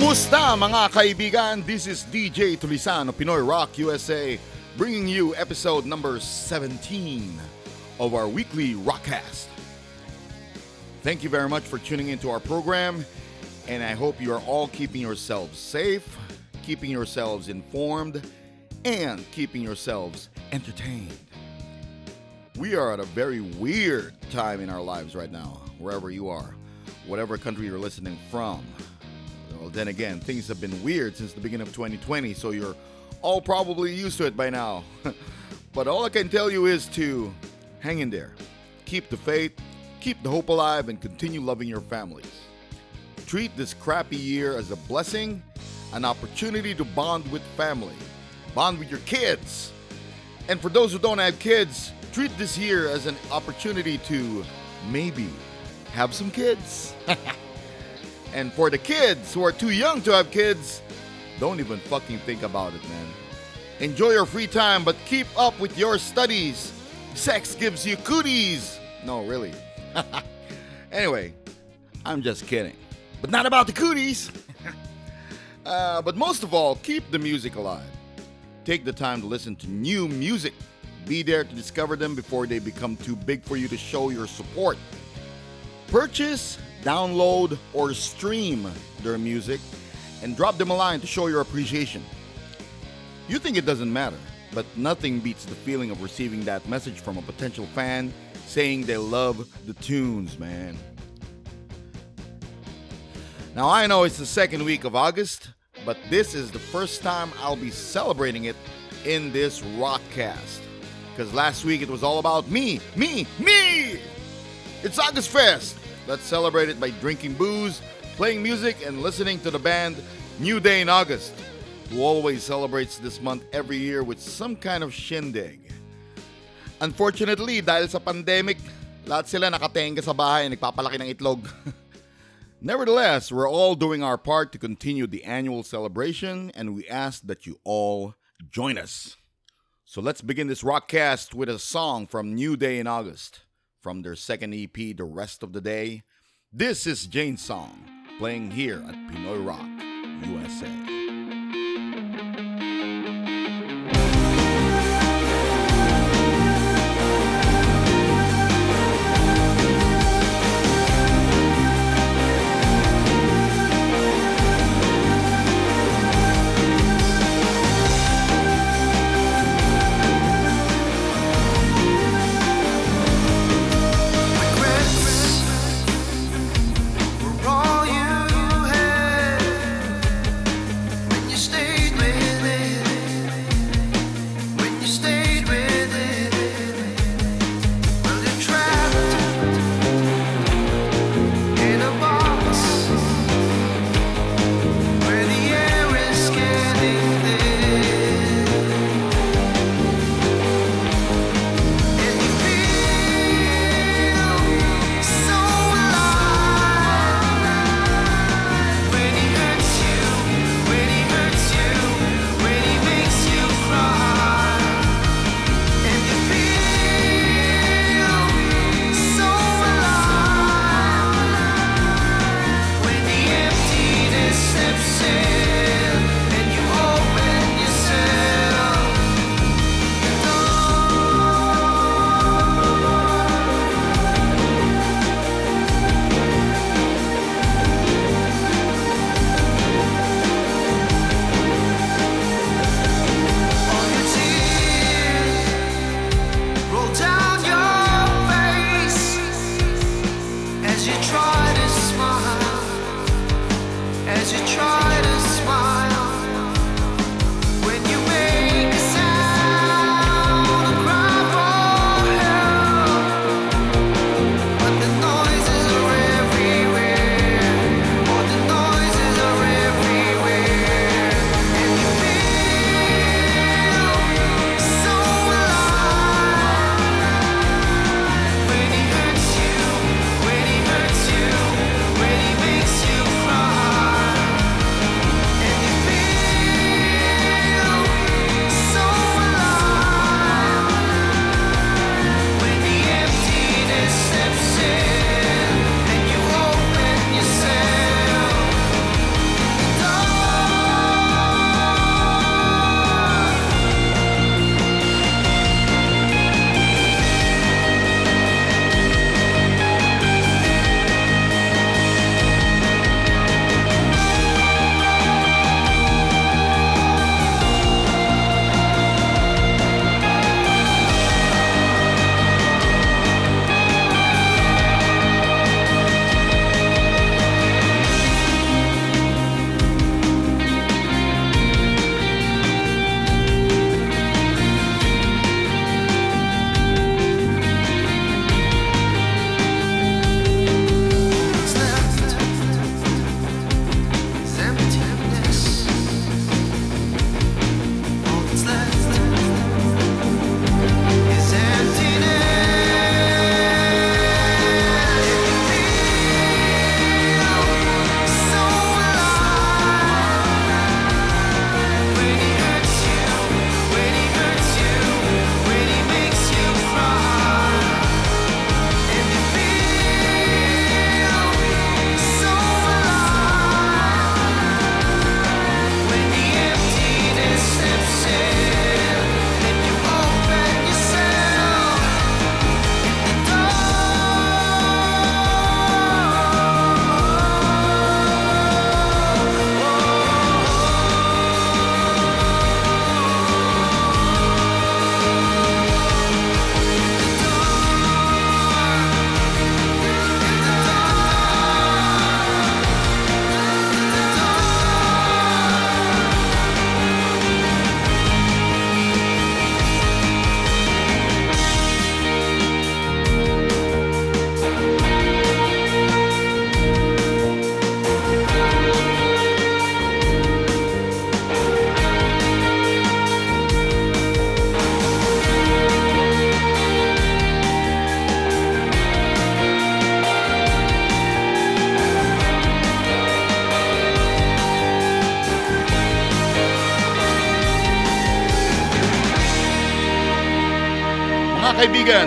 Kumusta mga kaibigan? This is DJ Tulisano, Pinoy Rock USA, bringing you episode number 17 of our weekly Rockcast. Thank you very much for tuning into our program, and I hope you are all keeping yourselves safe, keeping yourselves informed, and keeping yourselves entertained. We are at a very weird time in our lives right now, wherever you are, whatever country you're listening from. Well, then again, things have been weird since the beginning of 2020, so you're all probably used to it by now. but all I can tell you is to hang in there, keep the faith, keep the hope alive, and continue loving your families. Treat this crappy year as a blessing, an opportunity to bond with family, bond with your kids. And for those who don't have kids, treat this year as an opportunity to maybe have some kids. and for the kids who are too young to have kids, don't even fucking think about it, man. Enjoy your free time, but keep up with your studies. Sex gives you cooties. No, really. anyway, I'm just kidding. But not about the cooties. uh, but most of all, keep the music alive. Take the time to listen to new music. Be there to discover them before they become too big for you to show your support. Purchase, download, or stream their music and drop them a line to show your appreciation. You think it doesn't matter, but nothing beats the feeling of receiving that message from a potential fan saying they love the tunes, man. Now, I know it's the second week of August, but this is the first time I'll be celebrating it in this Rockcast. Because last week it was all about me, me, me! It's August Fest! Let's celebrate it by drinking booze, playing music, and listening to the band New Day in August, who always celebrates this month every year with some kind of shindig. Unfortunately, dahil sa pandemic, lahat sila nakatenga sa bahay nagpapalaki ng itlog. Nevertheless, we're all doing our part to continue the annual celebration, and we ask that you all join us. So let's begin this rockcast with a song from New Day in August. From their second EP, The Rest of the Day, this is Jane's song, playing here at Pinoy Rock, USA.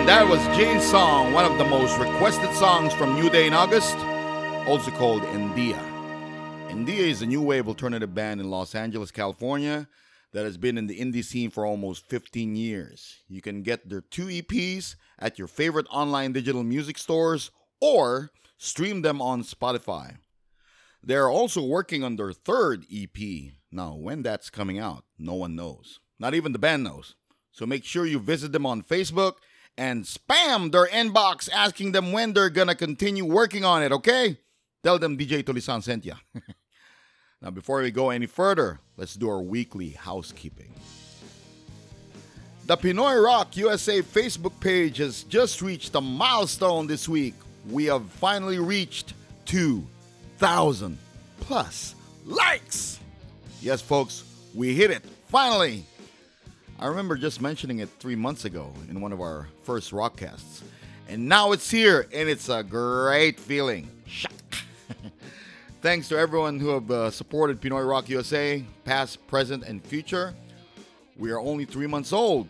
Kaibigan, that was Jane's song, one of the most requested songs from New Day in August, also called Endia. Endia is a new wave alternative band in Los Angeles, California that has been in the indie scene for almost 15 years. You can get their two EPs at your favorite online digital music stores or stream them on Spotify. They're also working on their third EP. Now, when that's coming out, no one knows. Not even the band knows. So make sure you visit them on Facebook and spam their inbox asking them when they're gonna continue working on it, okay? Tell them DJ Tulisan sent ya. now, before we go any further, let's do our weekly housekeeping. The Pinoy Rock USA Facebook page has just reached a milestone this week. We have finally reached 2,000 plus likes. Yes, folks, we hit it finally. I remember just mentioning it three months ago in one of our first rockcasts. And now it's here, and it's a great feeling. Thanks to everyone who have uh, supported Pinoy Rock USA, past, present, and future. We are only three months old.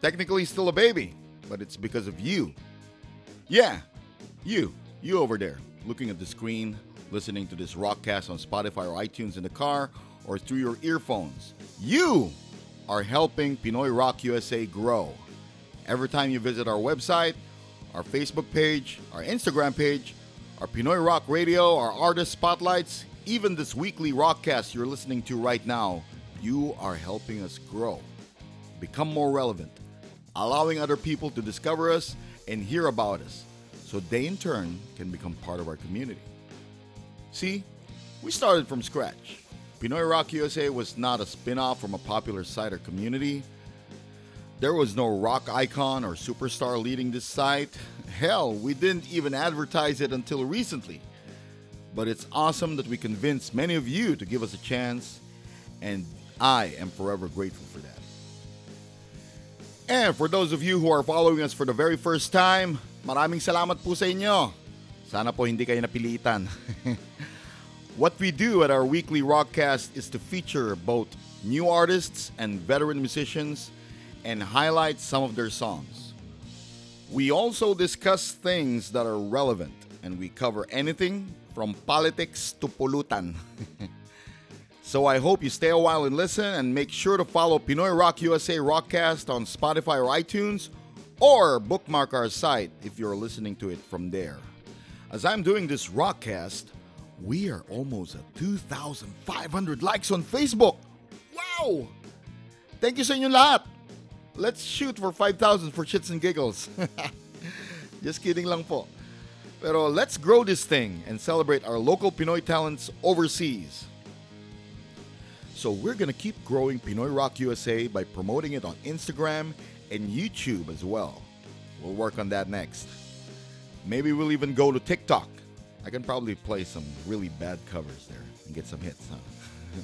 Technically still a baby, but it's because of you. Yeah, you, you over there, looking at the screen, listening to this rockcast on Spotify or iTunes in the car or through your earphones. You are helping Pinoy Rock USA grow. Every time you visit our website, our Facebook page, our Instagram page, our Pinoy Rock Radio, our artist spotlights, even this weekly rockcast you're listening to right now, you are helping us grow, become more relevant, allowing other people to discover us and hear about us so they in turn can become part of our community. See, we started from scratch. Pinoy Rock USA was not a spin off from a popular site or community. There was no rock icon or superstar leading this site. Hell, we didn't even advertise it until recently. But it's awesome that we convinced many of you to give us a chance, and I am forever grateful for that. And for those of you who are following us for the very first time, maraming salamat po sa inyo. Sana po hindi kayo napilitan. What we do at our weekly rockcast is to feature both new artists and veteran musicians and highlight some of their songs. We also discuss things that are relevant and we cover anything from politics to pulutan. so I hope you stay a while and listen and make sure to follow Pinoy Rock USA Rockcast on Spotify or iTunes or bookmark our site if you're listening to it from there. As I'm doing this rockcast, we are almost at 2,500 likes on Facebook. Wow! Thank you sa inyo lahat. Let's shoot for 5,000 for shits and giggles. Just kidding lang po. Pero let's grow this thing and celebrate our local Pinoy talents overseas. So we're gonna keep growing Pinoy Rock USA by promoting it on Instagram and YouTube as well. We'll work on that next. Maybe we'll even go to TikTok I can probably play some really bad covers there and get some hits, huh?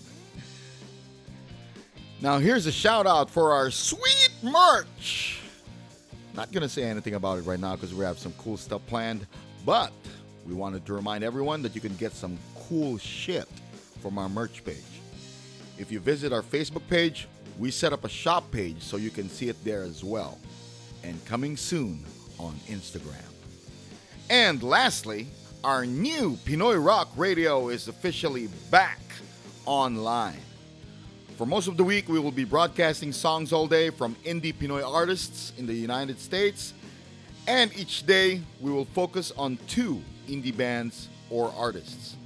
now, here's a shout out for our sweet merch. Not gonna say anything about it right now because we have some cool stuff planned, but we wanted to remind everyone that you can get some cool shit from our merch page. If you visit our Facebook page, we set up a shop page so you can see it there as well. And coming soon on Instagram. And lastly, our new Pinoy Rock Radio is officially back online. For most of the week, we will be broadcasting songs all day from indie Pinoy artists in the United States. And each day, we will focus on two indie bands or artists.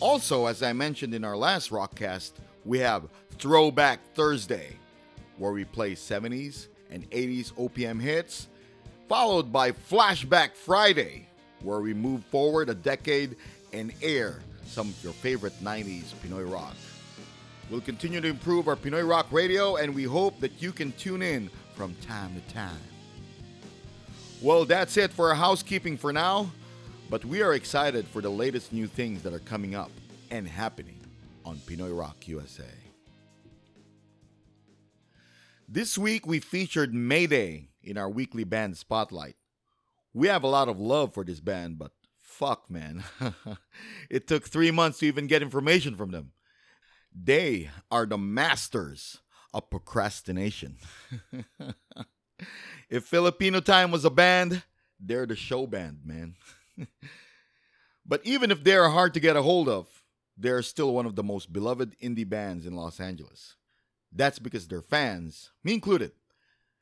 Also, as I mentioned in our last rockcast, we have Throwback Thursday, where we play 70s and 80s OPM hits, followed by Flashback Friday, where we move forward a decade and air some of your favorite 90s Pinoy rock. We'll continue to improve our Pinoy Rock radio, and we hope that you can tune in from time to time. Well, that's it for our housekeeping for now, but we are excited for the latest new things that are coming up and happening on Pinoy Rock USA. This week we featured Mayday in our weekly band spotlight. We have a lot of love for this band, but fuck, man. it took three months to even get information from them. They are the masters of procrastination. If Filipino Time was a band, they're the show band, man. but even if they're hard to get a hold of, they're still one of the most beloved indie bands in Los Angeles. That's because their fans, me included,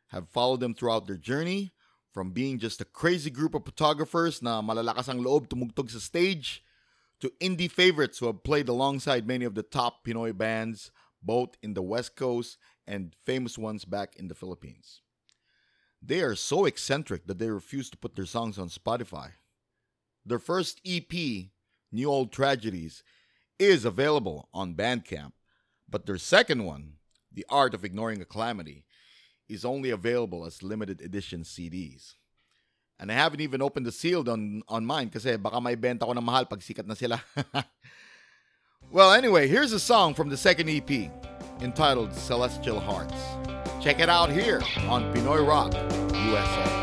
have followed them throughout their journey from being just a crazy group of photographers na malalakas ang loob tumugtog sa stage to indie favorites who have played alongside many of the top Pinoy bands both in the West Coast and famous ones back in the Philippines. They are so eccentric that they refuse to put their songs on Spotify. Their first EP, New Old Tragedies, is available on Bandcamp, but their second one, The Art of Ignoring a Calamity, is only available as limited edition CDs. And I haven't even opened the sealed on, on mine kasi baka may benta ko na mahal pag sikat na sila. well, anyway, here's a song from the second EP entitled Celestial Hearts. Check it out here on Pinoy Rock USA.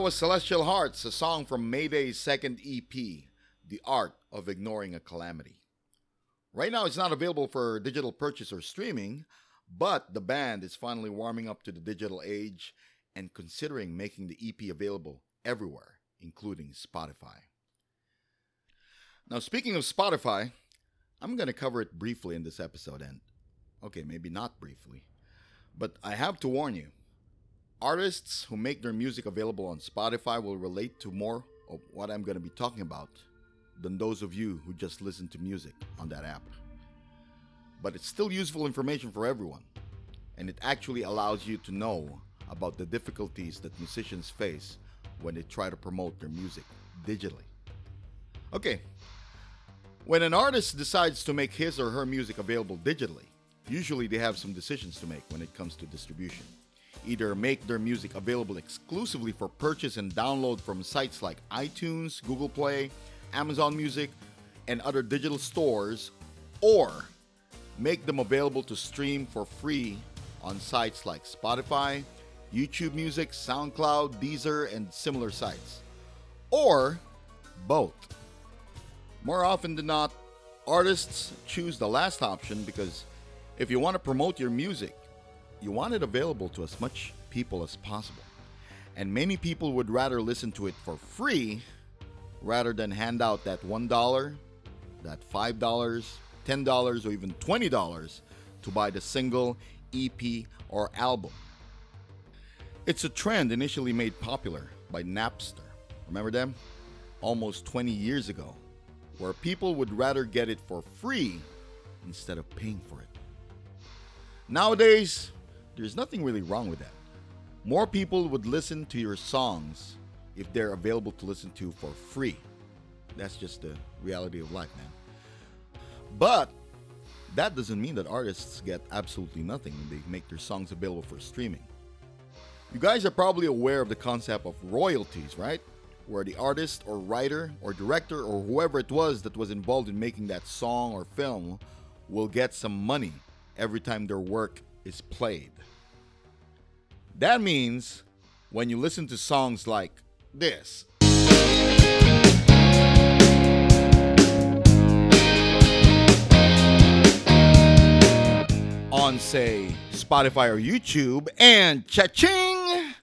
Was Celestial Hearts, a song from Mayday's second EP, The Art of Ignoring a Calamity. Right now, it's not available for digital purchase or streaming, but the band is finally warming up to the digital age and considering making the EP available everywhere, including Spotify. Now, speaking of Spotify, I'm going to cover it briefly in this episode, and okay, maybe not briefly, but I have to warn you artists who make their music available on Spotify will relate to more of what I'm going to be talking about than those of you who just listen to music on that app. But it's still useful information for everyone, and it actually allows you to know about the difficulties that musicians face when they try to promote their music digitally. Okay, when an artist decides to make his or her music available digitally, usually they have some decisions to make when it comes to distribution. Either make their music available exclusively for purchase and download from sites like iTunes, Google Play, Amazon Music, and other digital stores, or make them available to stream for free on sites like Spotify, YouTube Music, SoundCloud, Deezer, and similar sites. Or both. More often than not, artists choose the last option because if you want to promote your music, you want it available to as much people as possible. And many people would rather listen to it for free rather than hand out that $1, that $5, $10, or even $20 to buy the single, EP, or album. It's a trend initially made popular by Napster. Remember them? Almost 20 years ago, where people would rather get it for free instead of paying for it. Nowadays, there's nothing really wrong with that. More people would listen to your songs if they're available to listen to for free. That's just the reality of life, man. But that doesn't mean that artists get absolutely nothing when they make their songs available for streaming. You guys are probably aware of the concept of royalties, right? Where the artist or writer or director or whoever it was that was involved in making that song or film will get some money every time their work is played. That means when you listen to songs like this. On, say, Spotify or YouTube, and cha-ching,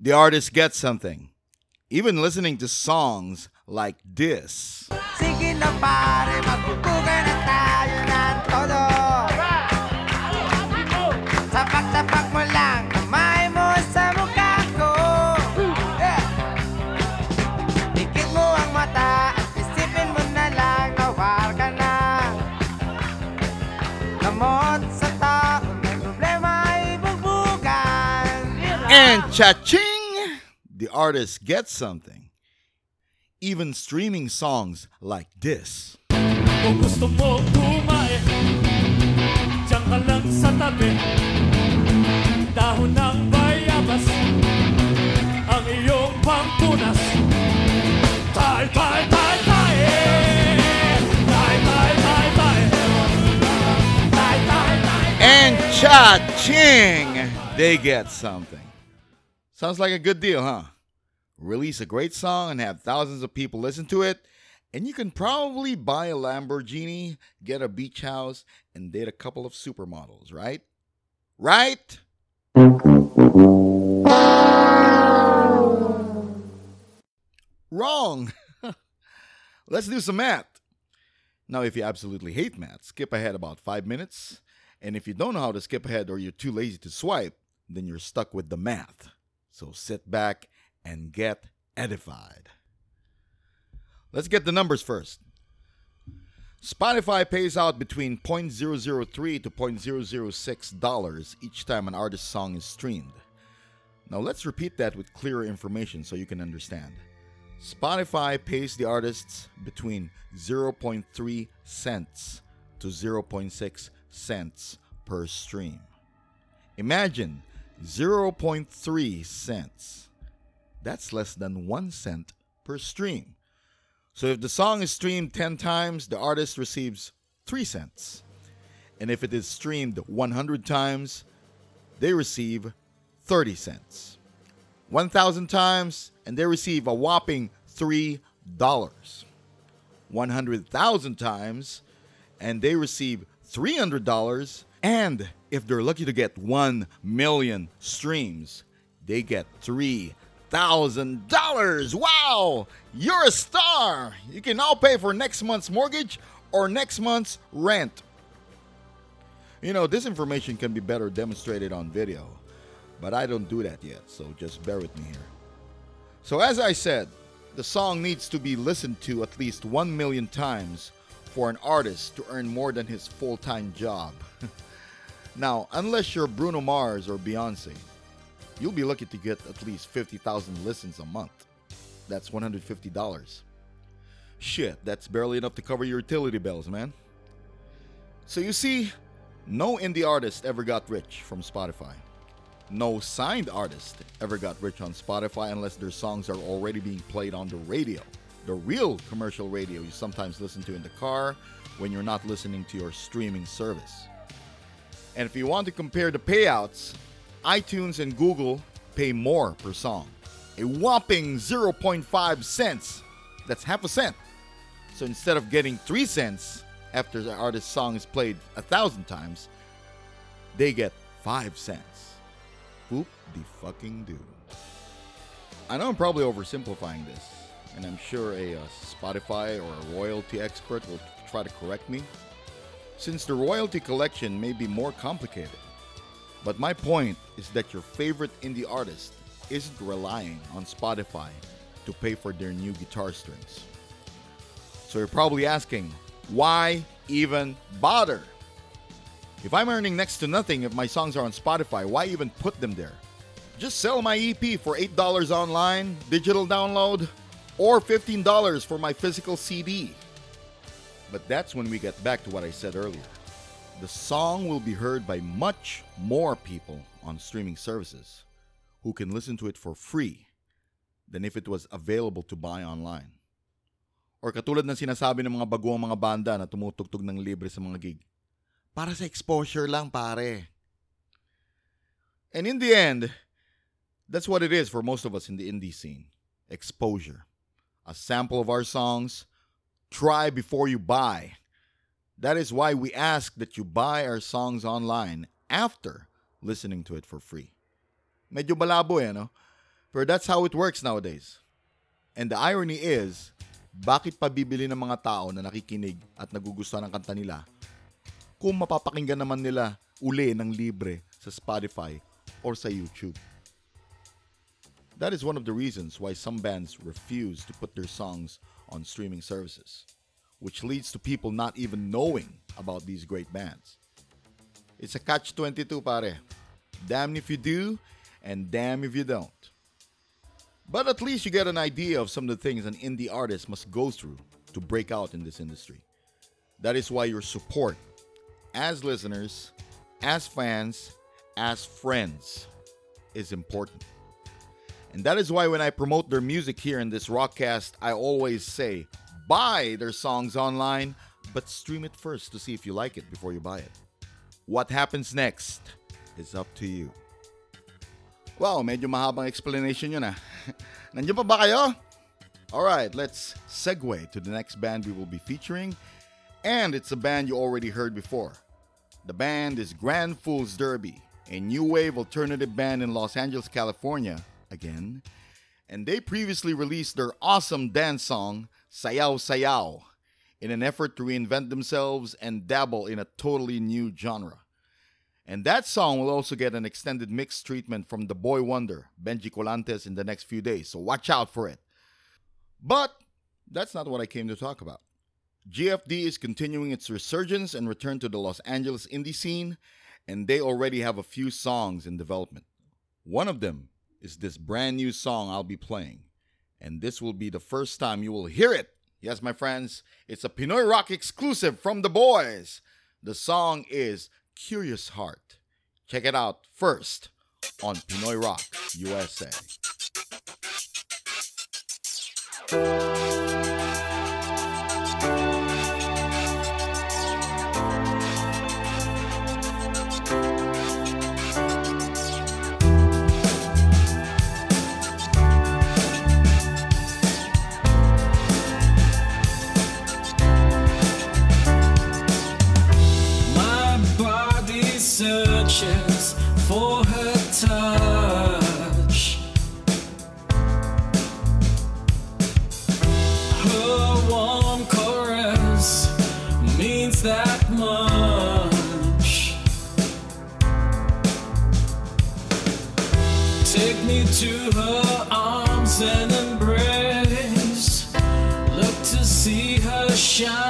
the artist gets something. Even listening to songs like this. Cha-ching, the artist gets something. Even streaming songs like this. Kung gusto mo kumain Diyan ka lang sa tabi. Dahon ng bayabas Ang iyong pangpunas. Tay, tay, tay, tay Tay, tay, tay, tay Tay, tay, tay And cha-ching, they get something. Sounds like a good deal, huh? Release a great song and have thousands of people listen to it, and you can probably buy a Lamborghini, get a beach house, and date a couple of supermodels, right? Right? Wrong. Let's do some math. Now, if you absolutely hate math, skip ahead about five minutes. And if you don't know how to skip ahead or you're too lazy to swipe, then you're stuck with the math. So sit back and get edified. Let's get the numbers first. Spotify pays out between $0.003 to $0.006 each time an artist's song is streamed. Now let's repeat that with clearer information so you can understand. Spotify pays the artists between 0.3 cents to 0.6 cents per stream. Imagine 0.3 cents. That's less than 1 cent per stream. So if the song is streamed 10 times, the artist receives 3 cents. And if it is streamed 100 times, they receive 30 cents. 1,000 times, and they receive a whopping $3. 100,000 times, and they receive $300. And if they're lucky to get 1 million streams, they get $3,000. Wow! You're a star! You can now pay for next month's mortgage or next month's rent. You know, this information can be better demonstrated on video, but I don't do that yet, so just bear with me here. So, as I said, the song needs to be listened to at least 1 million times for an artist to earn more than his full time job. now, unless you're Bruno Mars or Beyonce, you'll be lucky to get at least 50,000 listens a month. That's $150. Shit, that's barely enough to cover your utility bills, man. So you see, no indie artist ever got rich from Spotify. No signed artist ever got rich on Spotify unless their songs are already being played on the radio. The real commercial radio you sometimes listen to in the car when you're not listening to your streaming service. And if you want to compare the payouts, iTunes and Google pay more per song. A whopping 0.5 cents. That's half a cent. So instead of getting 3 cents after the artist's song is played a thousand times, they get 5 cents. Whoop the fucking do. I know I'm probably oversimplifying this, and I'm sure a, uh Spotify or a royalty expert will try to correct me, since the royalty collection may be more complicated. But my point is that your favorite indie artist isn't relying on Spotify to pay for their new guitar strings. So you're probably asking, why even bother? If I'm earning next to nothing if my songs are on Spotify, why even put them there? Just sell my EP for $8 online, digital download, or $15 for my physical CD. But that's when we get back to what I said earlier. The song will be heard by much more people on streaming services who can listen to it for free than if it was available to buy online. Or katulad ng sinasabi ng mga baguang mga banda na tumutugtog ng libre sa mga gig. Para sa exposure lang, pare. And in the end, that's what it is for most of us in the indie scene exposure. A sample of our songs, try before you buy. That is why we ask that you buy our songs online after listening to it for free. Medyo malabo eh, no? Pero that's how it works nowadays. And the irony is, bakit pa bibili ng mga tao na nakikinig at nagugustuhan ng kanta nila kung mapapakinggan naman nila uli ng libre sa Spotify or sa YouTube? That is one of the reasons why some bands refuse to put their songs on streaming services, which leads to people not even knowing about these great bands. It's a catch 22, pare. Damn if you do, and damn if you don't. But at least you get an idea of some of the things an indie artist must go through to break out in this industry. That is why your support, as listeners, as fans, as friends, is important. And that is why when I promote their music here in this Rockcast, I always say buy their songs online, but stream it first to see if you like it before you buy it. What happens next is up to you. Wow, medyo mahabang explanation yun ah. Nandiyan pa ba kayo? Alright, let's segue to the next band we will be featuring. And it's a band you already heard before. The band is Grand Fools Derby, a new wave alternative band in Los Angeles, California, again. And they previously released their awesome dance song, Sayaw Sayaw, in an effort to reinvent themselves and dabble in a totally new genre. And that song will also get an extended mix treatment from the boy wonder, Benji Colantes, in the next few days, so watch out for it. But that's not what I came to talk about. GFD is continuing its resurgence and return to the Los Angeles indie scene, and they already have a few songs in development. One of them is this brand new song I'll be playing, and this will be the first time you will hear it. Yes, my friends, it's a Pinoy Rock exclusive from the boys. The song is Curious Heart. Check it out first on Pinoy Rock USA. Her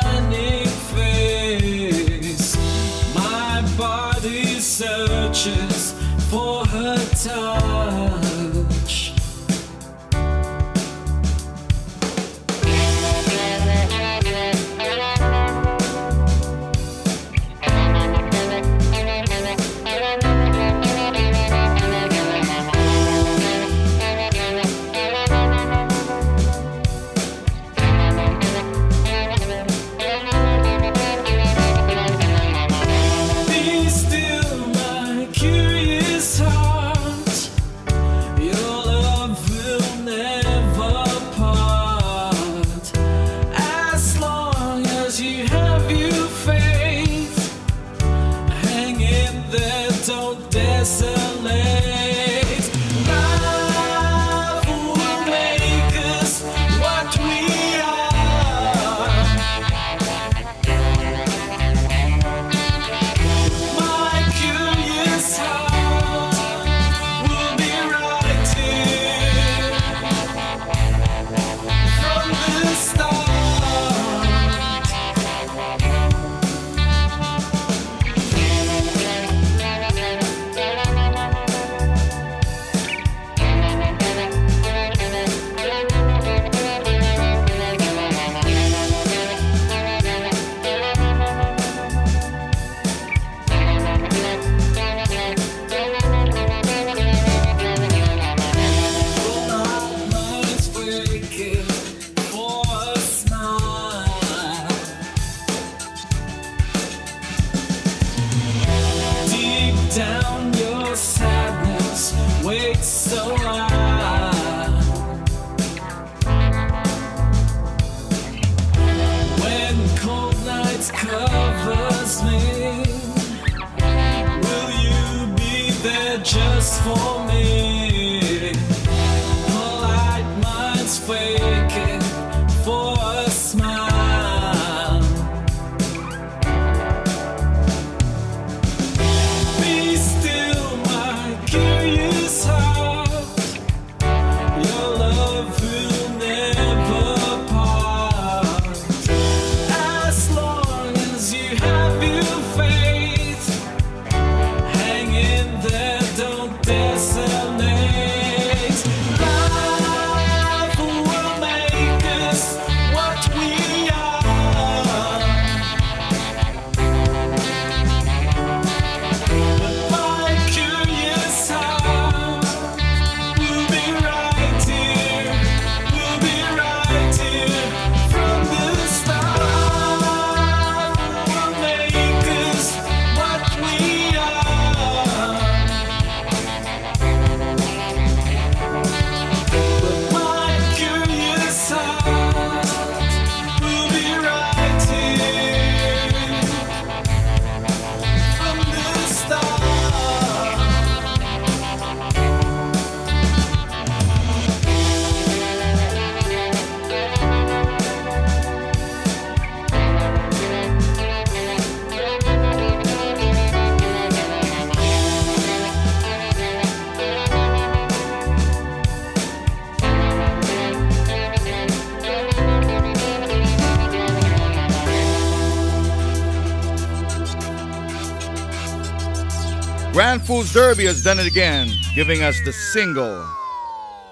Fools Derby has done it again, giving us the single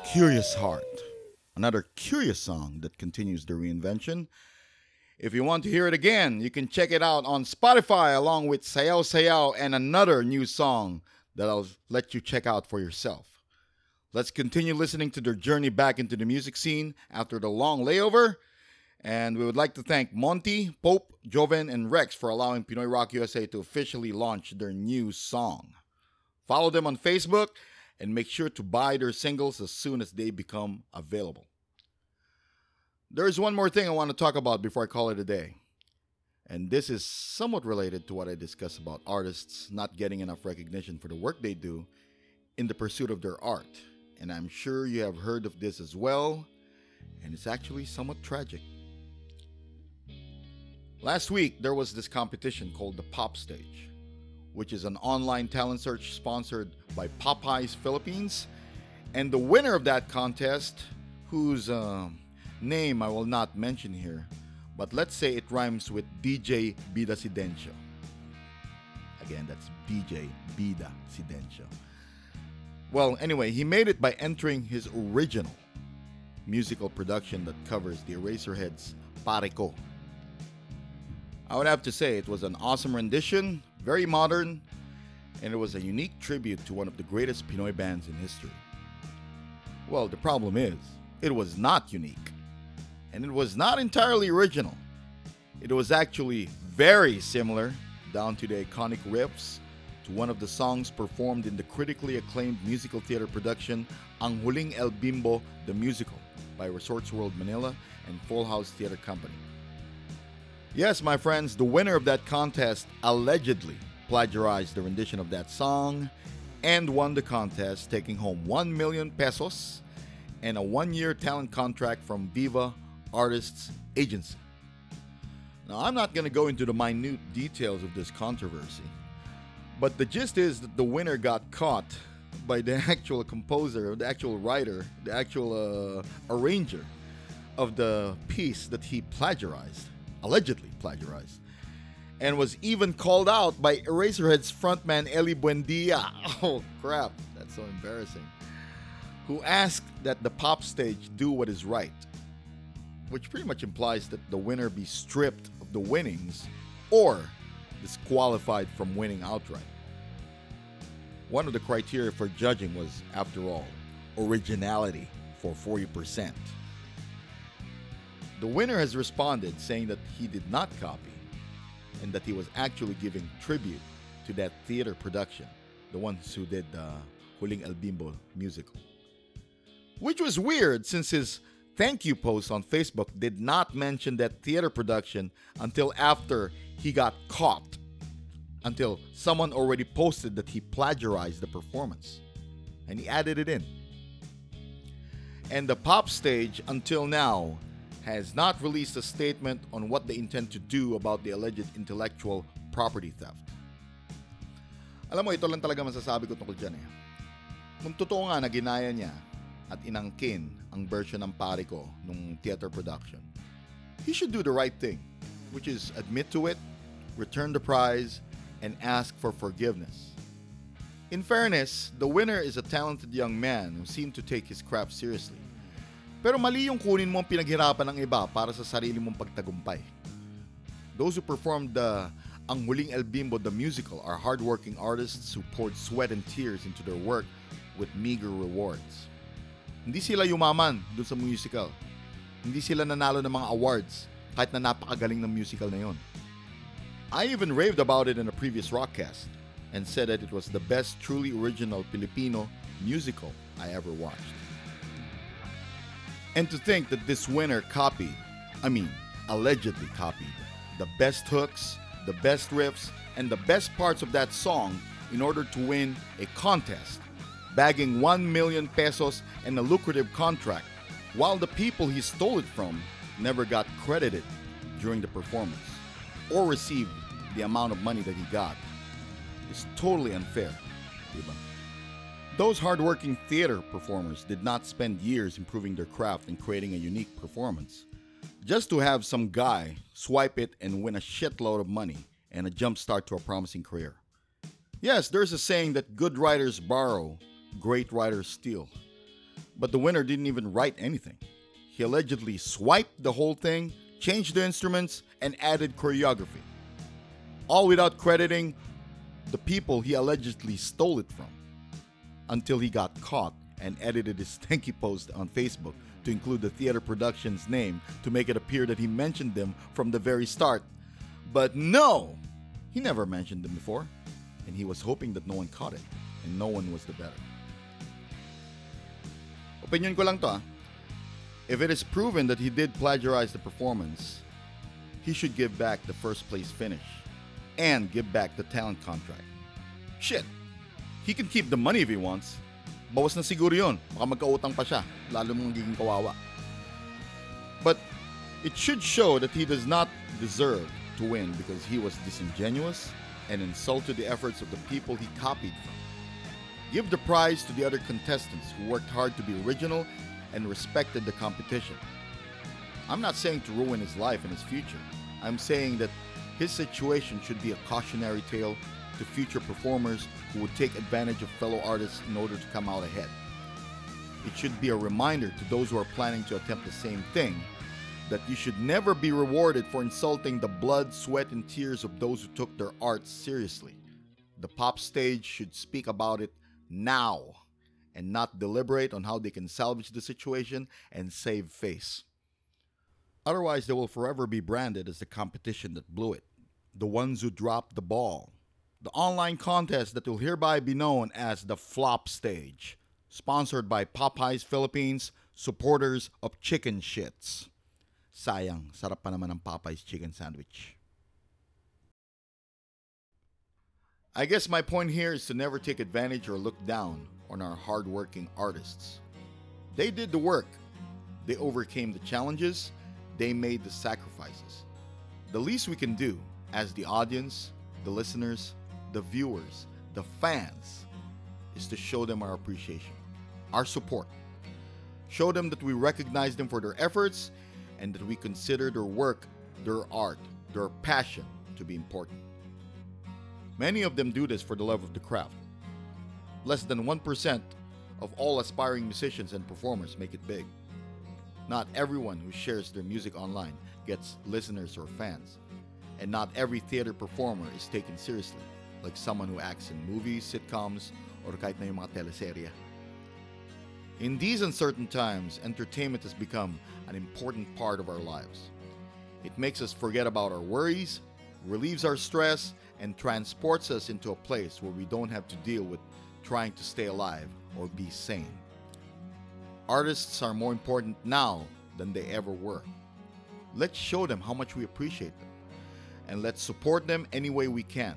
Curious Heart. Another curious song that continues the reinvention. If you want to hear it again, you can check it out on Spotify along with Sayaw Sayaw and another new song that I'll let you check out for yourself. Let's continue listening to their journey back into the music scene after the long layover. And we would like to thank Monty, Pope, Joven, and Rex for allowing Pinoy Rock USA to officially launch their new song. Follow them on Facebook and make sure to buy their singles as soon as they become available. There is one more thing I want to talk about before I call it a day. And this is somewhat related to what I discussed about artists not getting enough recognition for the work they do in the pursuit of their art. And I'm sure you have heard of this as well, and it's actually somewhat tragic. Last week, there was this competition called the Pop Stage, which is an online talent search sponsored by Popeyes Philippines And the winner of that contest, whose uh, name I will not mention here, but let's say it rhymes with DJ Bida Sidencio. Again, that's DJ Bida Sidencio. Well, anyway, he made it by entering his original musical production that covers the Eraserheads Pare Ko. I would have to say it was an awesome rendition, very modern, and it was a unique tribute to one of the greatest Pinoy bands in history. Well, the problem is, it was not unique, and it was not entirely original. It was actually very similar, down to the iconic riffs, to one of the songs performed in the critically acclaimed musical theater production Ang Huling El Bimbo the Musical by Resorts World Manila and Full House Theater Company. Yes, my friends, the winner of that contest allegedly plagiarized the rendition of that song and won the contest, taking home 1 million pesos and a one year talent contract from Viva Artists Agency. Now, I'm not going to go into the minute details of this controversy, but the gist is that the winner got caught by the actual composer, the actual writer, the actual uh, arranger of the piece that he plagiarized, allegedly plagiarized, and was even called out by Eraserhead's frontman Ely Buendia. Oh crap, that's so embarrassing. Who asked that the pop stage do what is right, which pretty much implies that the winner be stripped of the winnings or disqualified from winning outright. One of the criteria for judging was, after all, originality for 40%. The winner has responded saying that he did not copy and that he was actually giving tribute to that theater production, the ones who did the Huling El Bimbo musical. Which was weird since his thank you post on Facebook did not mention that theater production until after he got caught until someone already posted that he plagiarized the performance and he added it in. And the pop stage until now has not released a statement on what they intend to do about the alleged intellectual property theft. Alam mo, ito lang talaga masasabi ko tungkol dyan eh. Kung totoo nga na ginaya niya at inangkin ang version ng pare ko nung theater production, he should do the right thing, which is admit to it, return the prize, and ask for forgiveness. In fairness, the winner is a talented young man who seemed to take his craft seriously. Pero mali yung kunin mo ang pinaghirapan ng iba para sa sarili mong pagtagumpay. Those who performed the Ang Huling El Bimbo the musical are hardworking artists who poured sweat and tears into their work with meager rewards. Hindi sila yumaman dun sa musical. Hindi sila nanalo ng mga awards kahit na napakagaling ng musical na yon. I even raved about it in a previous rockcast and said that it was the best truly original Filipino musical I ever watched. And to think that this winner copied, I mean, allegedly copied, the best hooks, the best riffs, and the best parts of that song in order to win a contest, bagging 1 million pesos and a lucrative contract, while the people he stole it from never got credited during the performance or received the amount of money that he got is totally unfair. Those hardworking theater performers did not spend years improving their craft and creating a unique performance. Just to have some guy swipe it and win a shitload of money and a jump start to a promising career. Yes, there's a saying that good writers borrow, great writers steal. But the winner didn't even write anything. He allegedly swiped the whole thing, changed the instruments, and added choreography. All without crediting the people he allegedly stole it from until he got caught and edited his you post on Facebook to include the theater production's name to make it appear that he mentioned them from the very start. But no! He never mentioned them before, and he was hoping that no one caught it, and no one was the better. Opinion ko lang to ah. If it is proven that he did plagiarize the performance, he should give back the first place finish and give back the talent contract. Shit! He can keep the money if he wants. Bawas na siguro yun. Baka magkautang pa siya. Lalo mong magiging kawawa. But it should show that he does not deserve to win because he was disingenuous and insulted the efforts of the people he copied from. Give the prize to the other contestants who worked hard to be original and respected the competition. I'm not saying to ruin his life and his future. I'm saying that his situation should be a cautionary tale to future performers who would take advantage of fellow artists in order to come out ahead. It should be a reminder to those who are planning to attempt the same thing that you should never be rewarded for insulting the blood, sweat, and tears of those who took their art seriously. The pop stage should speak about it now and not deliberate on how they can salvage the situation and save face. Otherwise, they will forever be branded as the competition that blew it, the ones who dropped the ball. The online contest that will hereby be known as the Flop Stage, sponsored by Popeyes Philippines, supporters of Chicken Shits. Sayang, sarap pa naman ng Popeyes chicken sandwich. I guess my point here is to never take advantage or look down on our hardworking artists. They did the work. They overcame the challenges. They made the sacrifices. The least we can do as the audience, the listeners, the viewers, the fans is to show them our appreciation, our support. Show them that we recognize them for their efforts and that we consider their work, their art, their passion to be important. Many of them do this for the love of the craft. Less than 1% of all aspiring musicians and performers make it big. Not everyone who shares their music online gets listeners or fans. And not every theater performer is taken seriously, like someone who acts in movies, sitcoms, or kahit na yung mga teleserye. In these uncertain times, entertainment has become an important part of our lives. It makes us forget about our worries, relieves our stress, and transports us into a place where we don't have to deal with trying to stay alive or be sane. Artists are more important now than they ever were. Let's show them how much we appreciate them and let's support them any way we can.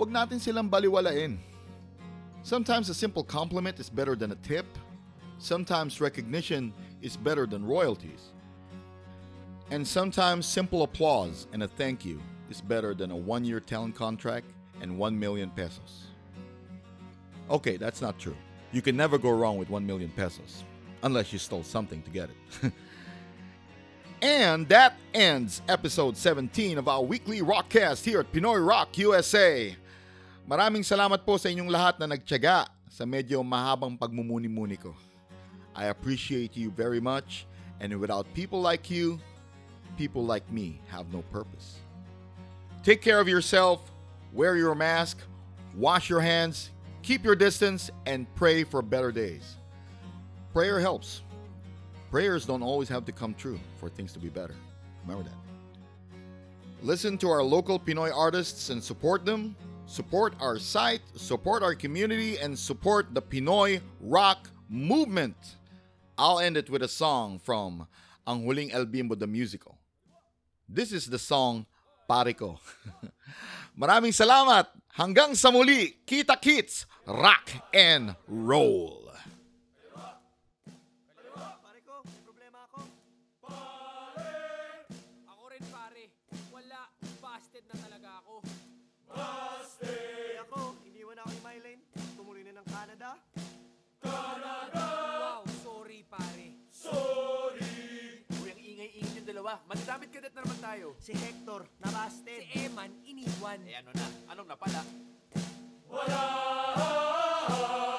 Huwag natin silang baliwalain. Sometimes a simple compliment is better than a tip. Sometimes recognition is better than royalties. And sometimes simple applause and a thank you is better than a one year talent contract and 1 million pesos. Okay, that's not true. You can never go wrong with 1 million pesos, unless you stole something to get it. and that ends episode 17 of our weekly rockcast here at Pinoy Rock USA. Maraming salamat po sa inyong lahat na nagtyaga sa medyo mahabang pagmumuni-muni ko. I appreciate you very much, and without people like you, people like me have no purpose. Take care of yourself, wear your mask, wash your hands, keep your distance, and pray for better days. Prayer helps. Prayers don't always have to come true for things to be better. Remember that. Listen to our local Pinoy artists and support them. Support our site, support our community, and support the Pinoy rock movement. I'll end it with a song from Ang Huling El Bimbo the Musical. This is the song Pare Ko. Maraming salamat. Hanggang sa muli, kita kits, rock and roll. Dalawa. Madamit kadat na naman tayo. Si Hector, nabasted. Si Eman, iniwan. Eh ano na? Anong napala? Diyos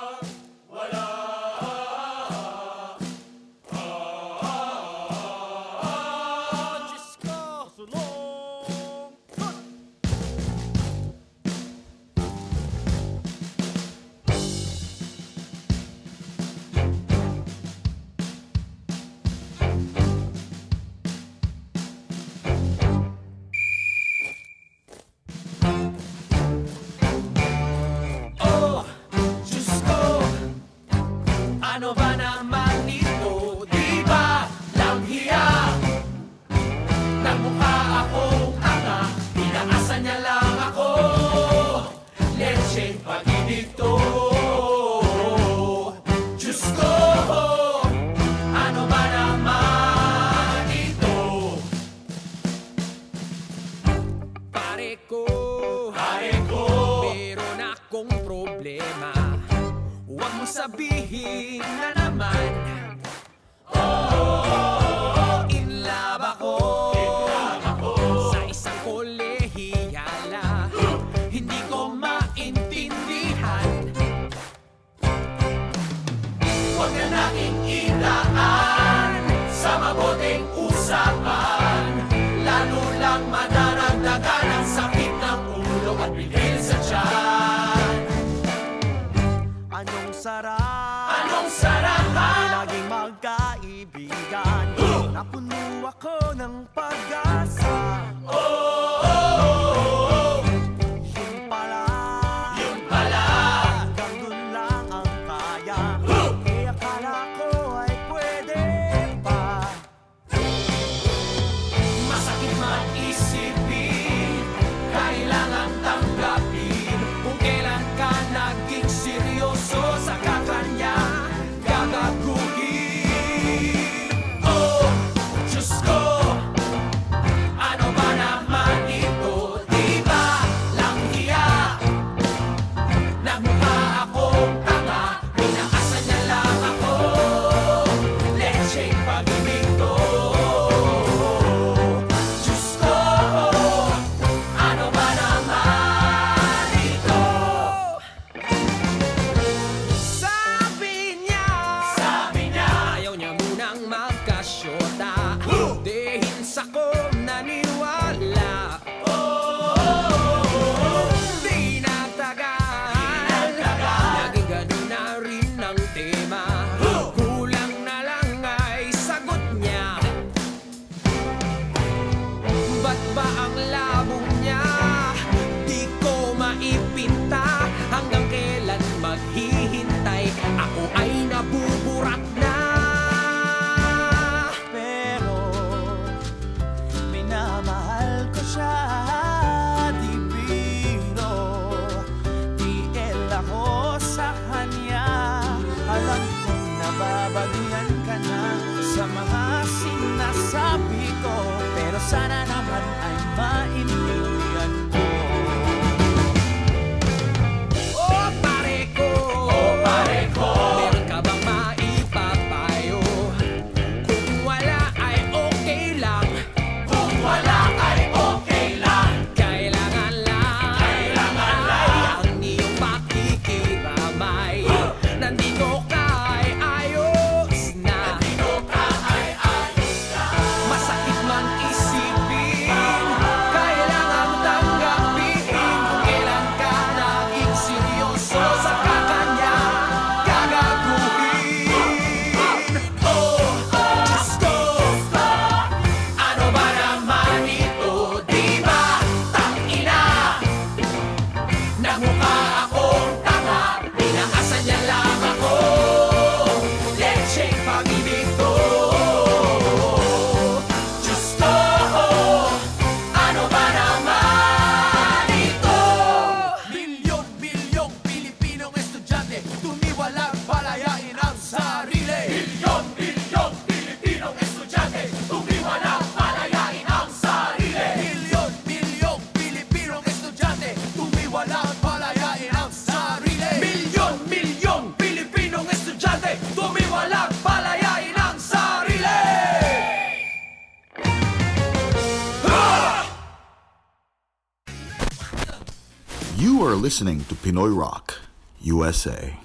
listening to Pinoy Rock, USA.